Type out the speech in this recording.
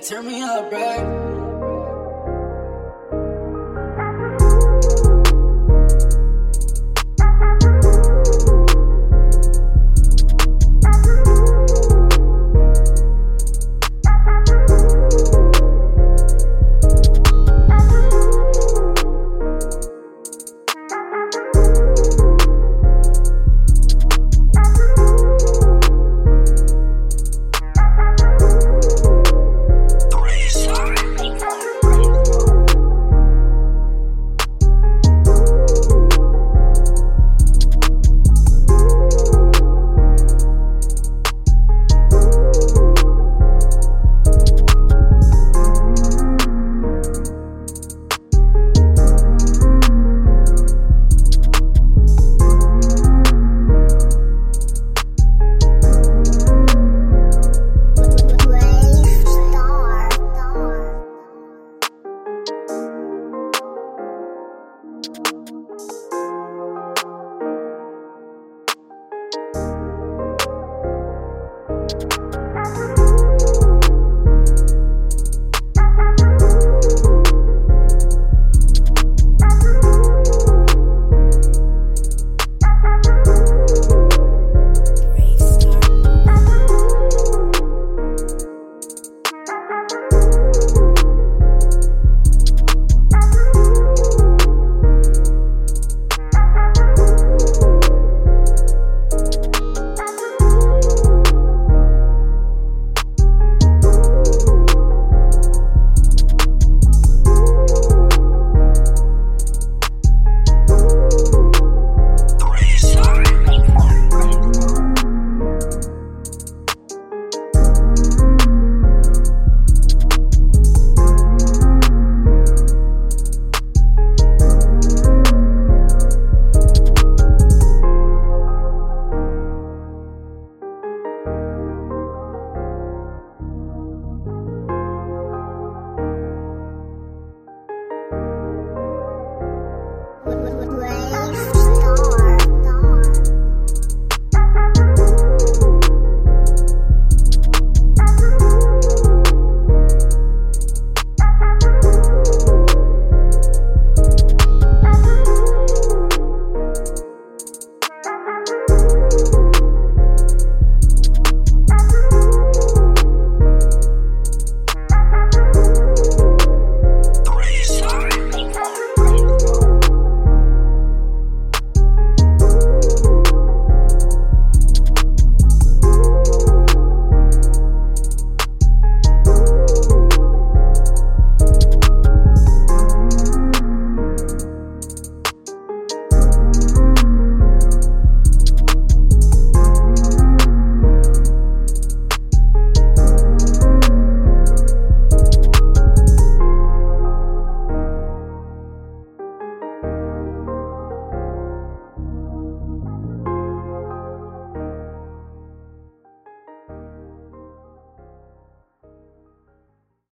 turn me up, right?